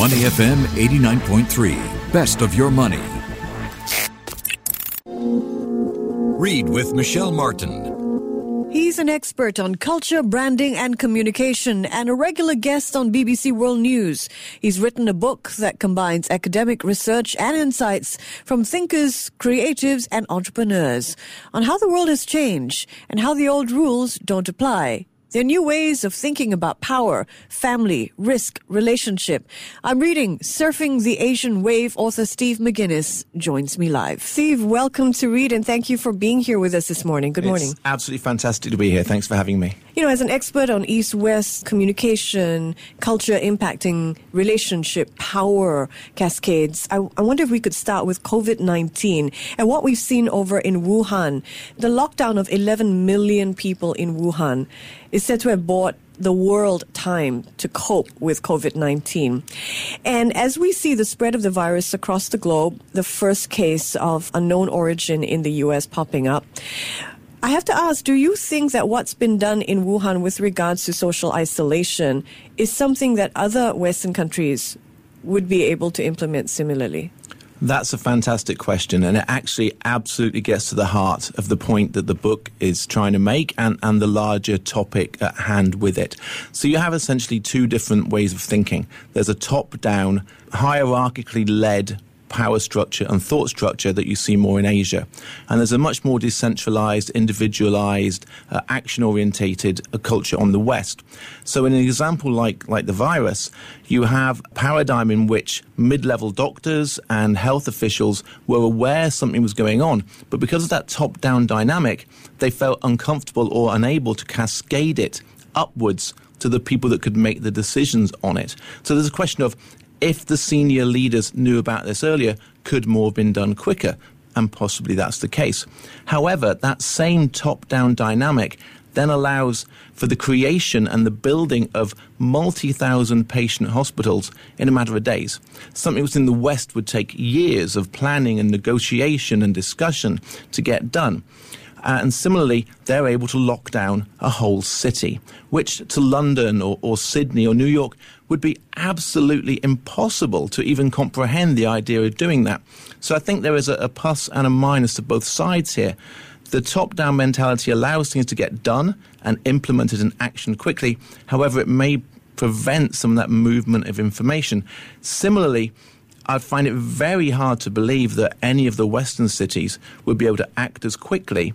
Money FM 89.3. Best of your money. Read with Michelle Martin. He's an expert on culture, branding, and communication, and a regular guest on BBC World News. He's written a book that combines academic research and insights from thinkers, creatives, and entrepreneurs on how the world has changed and how the old rules don't apply. There are new ways of thinking about power, family, risk, relationship. I'm reading Surfing the Asian Wave. Author Steve McGuinness joins me live. Steve, welcome to Read and thank you for being here with us this morning. Good morning. It's absolutely fantastic to be here. Thanks for having me. You know, as an expert on East West communication, culture impacting relationship, power cascades, I, I wonder if we could start with COVID 19 and what we've seen over in Wuhan. The lockdown of 11 million people in Wuhan is said to have bought the world time to cope with COVID 19. And as we see the spread of the virus across the globe, the first case of unknown origin in the US popping up, I have to ask, do you think that what's been done in Wuhan with regards to social isolation is something that other Western countries would be able to implement similarly? That's a fantastic question, and it actually absolutely gets to the heart of the point that the book is trying to make and, and the larger topic at hand with it. So you have essentially two different ways of thinking. There's a top down, hierarchically led power structure and thought structure that you see more in Asia. And there's a much more decentralized, individualized, uh, action orientated uh, culture on the West. So, in an example like, like the virus, you have a paradigm in which mid level doctors and health officials were aware something was going on, but because of that top down dynamic, they felt uncomfortable or unable to cascade it upwards to the people that could make the decisions on it. So there's a question of if the senior leaders knew about this earlier, could more have been done quicker? And possibly that's the case. However, that same top down dynamic then allows for the creation and the building of multi thousand patient hospitals in a matter of days. Something which in the West would take years of planning and negotiation and discussion to get done. Uh, and similarly, they're able to lock down a whole city, which to London or, or Sydney or New York would be absolutely impossible to even comprehend the idea of doing that. So I think there is a, a plus and a minus to both sides here. The top down mentality allows things to get done and implemented in action quickly. However, it may prevent some of that movement of information. Similarly, I find it very hard to believe that any of the Western cities would be able to act as quickly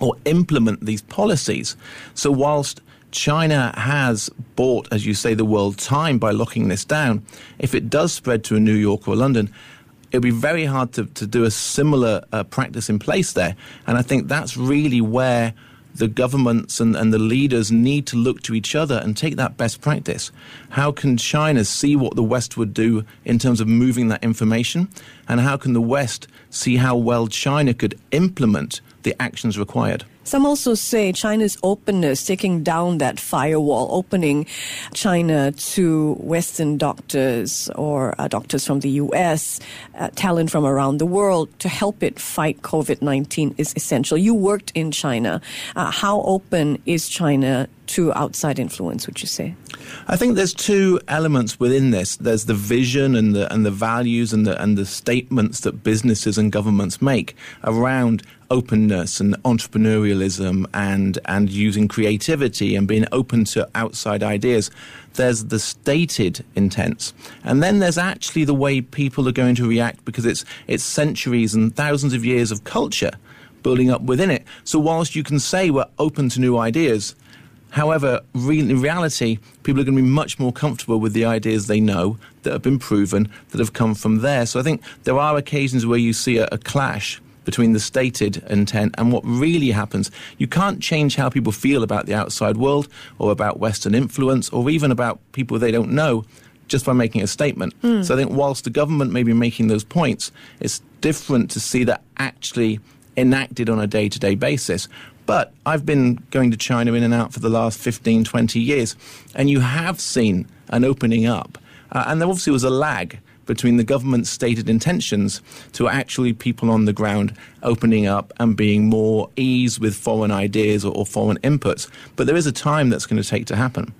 or implement these policies. So, whilst China has bought, as you say, the world time by locking this down, if it does spread to a New York or London, it'll be very hard to, to do a similar uh, practice in place there. And I think that's really where the governments and, and the leaders need to look to each other and take that best practice. How can China see what the West would do in terms of moving that information? And how can the West see how well China could implement the actions required. Some also say China's openness, taking down that firewall, opening China to Western doctors or uh, doctors from the US, uh, talent from around the world to help it fight COVID 19 is essential. You worked in China. Uh, how open is China to outside influence, would you say? I think there's two elements within this. There's the vision and the and the values and the and the statements that businesses and governments make around openness and entrepreneurialism and and using creativity and being open to outside ideas. There's the stated intents, and then there's actually the way people are going to react because it's it's centuries and thousands of years of culture building up within it. So whilst you can say we're open to new ideas However, re- in reality, people are going to be much more comfortable with the ideas they know that have been proven that have come from there. So I think there are occasions where you see a, a clash between the stated intent and what really happens. You can't change how people feel about the outside world or about Western influence or even about people they don't know just by making a statement. Mm. So I think whilst the government may be making those points, it's different to see that actually enacted on a day to day basis. But I've been going to China in and out for the last 15, 20 years, and you have seen an opening up. Uh, and there obviously was a lag between the government's stated intentions to actually people on the ground opening up and being more ease with foreign ideas or, or foreign inputs. But there is a time that's going to take to happen.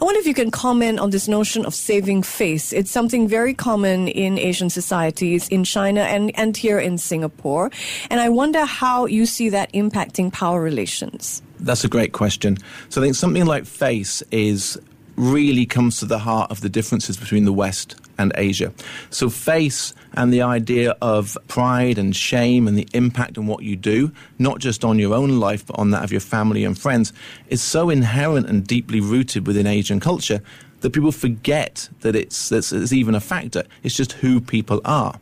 I wonder if you can comment on this notion of saving face. It's something very common in Asian societies, in China, and, and here in Singapore. And I wonder how you see that impacting power relations. That's a great question. So I think something like face is really comes to the heart of the differences between the West and Asia. So, face and the idea of pride and shame and the impact on what you do, not just on your own life, but on that of your family and friends, is so inherent and deeply rooted within Asian culture that people forget that it's, it's, it's even a factor. It's just who people are.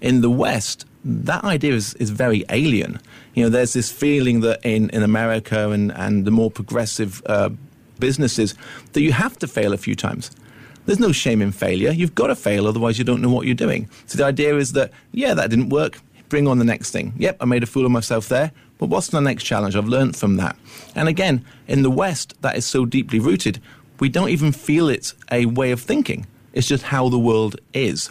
In the West, that idea is, is very alien. You know, there's this feeling that in, in America and, and the more progressive uh, businesses that you have to fail a few times. There's no shame in failure. You've got to fail, otherwise, you don't know what you're doing. So the idea is that, yeah, that didn't work. Bring on the next thing. Yep, I made a fool of myself there, but what's the next challenge? I've learned from that. And again, in the West, that is so deeply rooted, we don't even feel it's a way of thinking. It's just how the world is.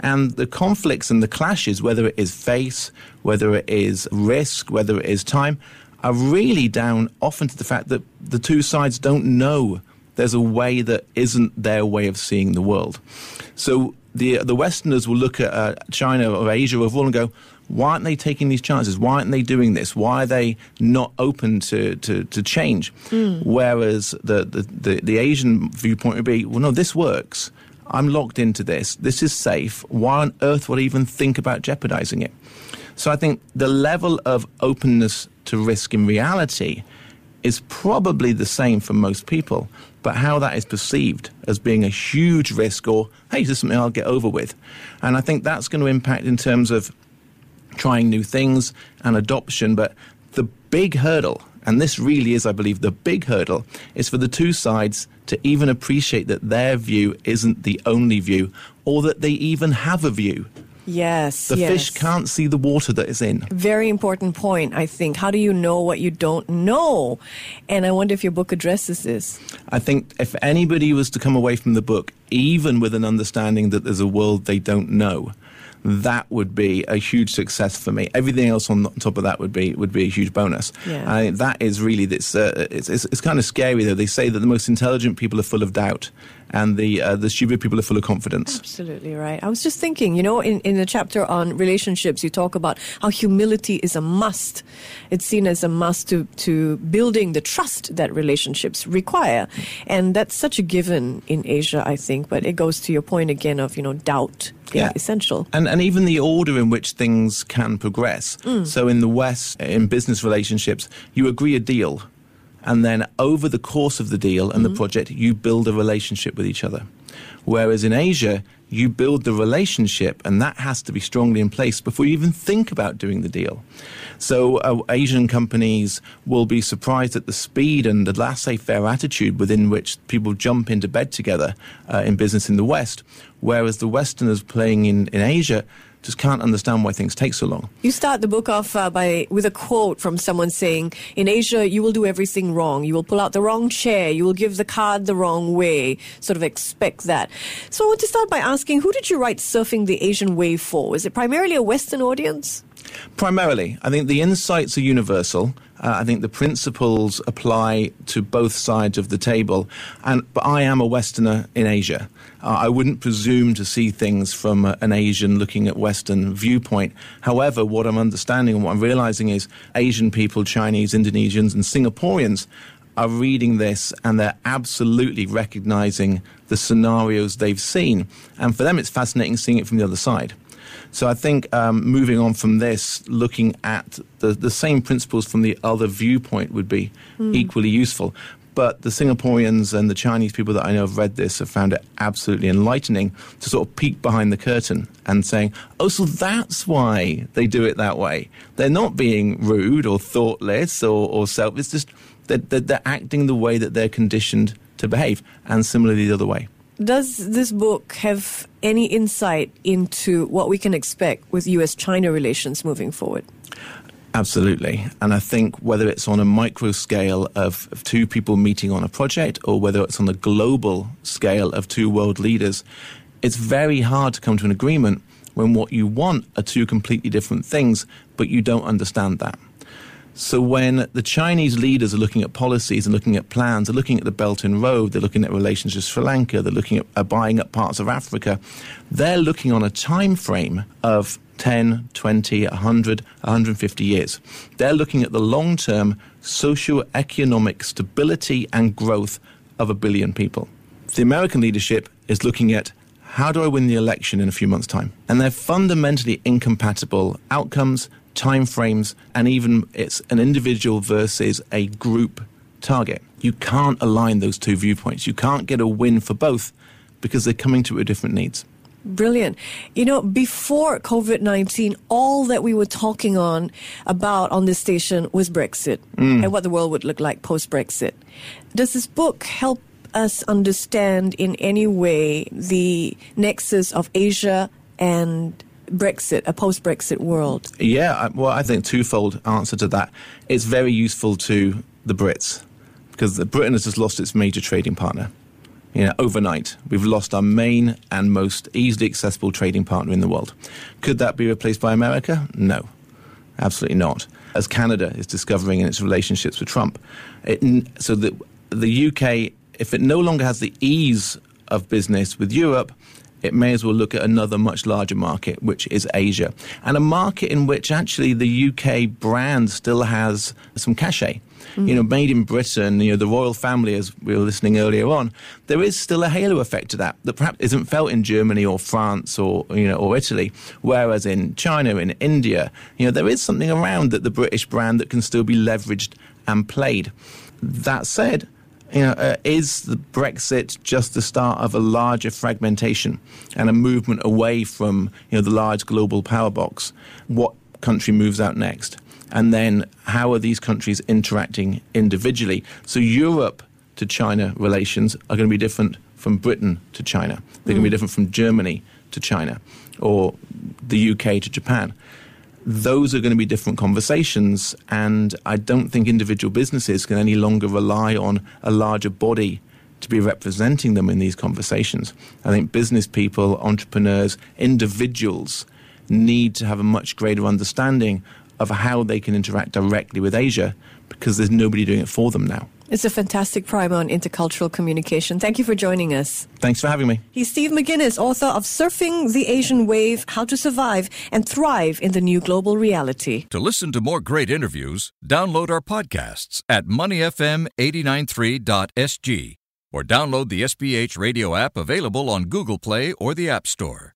And the conflicts and the clashes, whether it is face, whether it is risk, whether it is time, are really down often to the fact that the two sides don't know there's a way that isn't their way of seeing the world. So the the Westerners will look at uh, China or Asia overall and go, why aren't they taking these chances? Why aren't they doing this? Why are they not open to, to, to change? Mm. Whereas the, the, the, the Asian viewpoint would be, well, no, this works. I'm locked into this. This is safe. Why on earth would I even think about jeopardizing it? So I think the level of openness to risk in reality is probably the same for most people, but how that is perceived as being a huge risk or, hey, this is something I'll get over with. And I think that's going to impact in terms of trying new things and adoption. But the big hurdle, and this really is, I believe, the big hurdle, is for the two sides to even appreciate that their view isn't the only view or that they even have a view. Yes. The yes. fish can't see the water that is in. Very important point, I think. How do you know what you don't know? And I wonder if your book addresses this. I think if anybody was to come away from the book, even with an understanding that there's a world they don't know, that would be a huge success for me. Everything else on top of that would be would be a huge bonus. Yeah. that is really this. Uh, it's, it's, it's kind of scary though. They say that the most intelligent people are full of doubt, and the uh, the stupid people are full of confidence. Absolutely right. I was just thinking, you know, in, in the chapter on relationships, you talk about how humility is a must. It's seen as a must to, to building the trust that relationships require. And that's such a given in Asia, I think. But it goes to your point again of, you know, doubt yeah. essential. And, and even the order in which things can progress. Mm. So in the West, in business relationships, you agree a deal and then over the course of the deal and mm-hmm. the project, you build a relationship with each other. Whereas in Asia, you build the relationship, and that has to be strongly in place before you even think about doing the deal. So, uh, Asian companies will be surprised at the speed and the laissez faire attitude within which people jump into bed together uh, in business in the West, whereas the Westerners playing in, in Asia just can't understand why things take so long. You start the book off uh, by with a quote from someone saying, "In Asia, you will do everything wrong. You will pull out the wrong chair. You will give the card the wrong way. Sort of expect that." So I want to start by asking, who did you write "Surfing the Asian Wave" for? Was it primarily a Western audience? Primarily, I think the insights are universal. Uh, I think the principles apply to both sides of the table. And but I am a Westerner in Asia. Uh, I wouldn't presume to see things from an Asian looking at Western viewpoint. However, what I'm understanding and what I'm realizing is Asian people, Chinese, Indonesians, and Singaporeans are reading this and they're absolutely recognizing the scenarios they've seen. And for them, it's fascinating seeing it from the other side. So I think um, moving on from this, looking at the, the same principles from the other viewpoint would be mm. equally useful. But the Singaporeans and the Chinese people that I know have read this have found it absolutely enlightening to sort of peek behind the curtain and saying, oh, so that's why they do it that way. They're not being rude or thoughtless or, or self. It's just that they're, they're acting the way that they're conditioned to behave, and similarly the other way. Does this book have any insight into what we can expect with US China relations moving forward? Absolutely. And I think whether it's on a micro scale of, of, two people meeting on a project or whether it's on the global scale of two world leaders, it's very hard to come to an agreement when what you want are two completely different things, but you don't understand that. So when the Chinese leaders are looking at policies and looking at plans, they're looking at the Belt and Road, they're looking at relations with Sri Lanka, they're looking at uh, buying up parts of Africa, they're looking on a time frame of 10, 20, 100, 150 years. They're looking at the long term socio-economic stability and growth of a billion people. The American leadership is looking at how do I win the election in a few months' time? And they're fundamentally incompatible outcomes timeframes, and even it's an individual versus a group target. You can't align those two viewpoints. You can't get a win for both because they're coming to different needs. Brilliant. You know, before COVID 19, all that we were talking on about on this station was Brexit mm. and what the world would look like post Brexit. Does this book help us understand in any way the nexus of Asia and Brexit, a post Brexit world? Yeah, well, I think twofold answer to that. It's very useful to the Brits because Britain has just lost its major trading partner. You know, overnight, we've lost our main and most easily accessible trading partner in the world. Could that be replaced by America? No, absolutely not. As Canada is discovering in its relationships with Trump, it, so the the UK, if it no longer has the ease of business with Europe, it may as well look at another much larger market, which is Asia, and a market in which actually the UK brand still has some cachet. Mm-hmm. You know, made in Britain, you know, the royal family, as we were listening earlier on, there is still a halo effect to that that perhaps isn't felt in Germany or France or, you know, or Italy. Whereas in China, in India, you know, there is something around that the British brand that can still be leveraged and played. That said, you know, uh, is the Brexit just the start of a larger fragmentation and a movement away from you know the large global power box? What country moves out next? And then how are these countries interacting individually? So Europe to China relations are going to be different from Britain to China. They're mm. going to be different from Germany to China or the UK to Japan those are going to be different conversations. And I don't think individual businesses can any longer rely on a larger body to be representing them in these conversations. I think business people, entrepreneurs, individuals need to have a much greater understanding of how they can interact directly with Asia because there's nobody doing it for them now. It's a fantastic primer on intercultural communication. Thank you for joining us. Thanks for having me. He's Steve McGuinness, author of Surfing the Asian Wave How to Survive and Thrive in the New Global Reality. To listen to more great interviews, download our podcasts at moneyfm893.sg or download the SPH radio app available on Google Play or the App Store.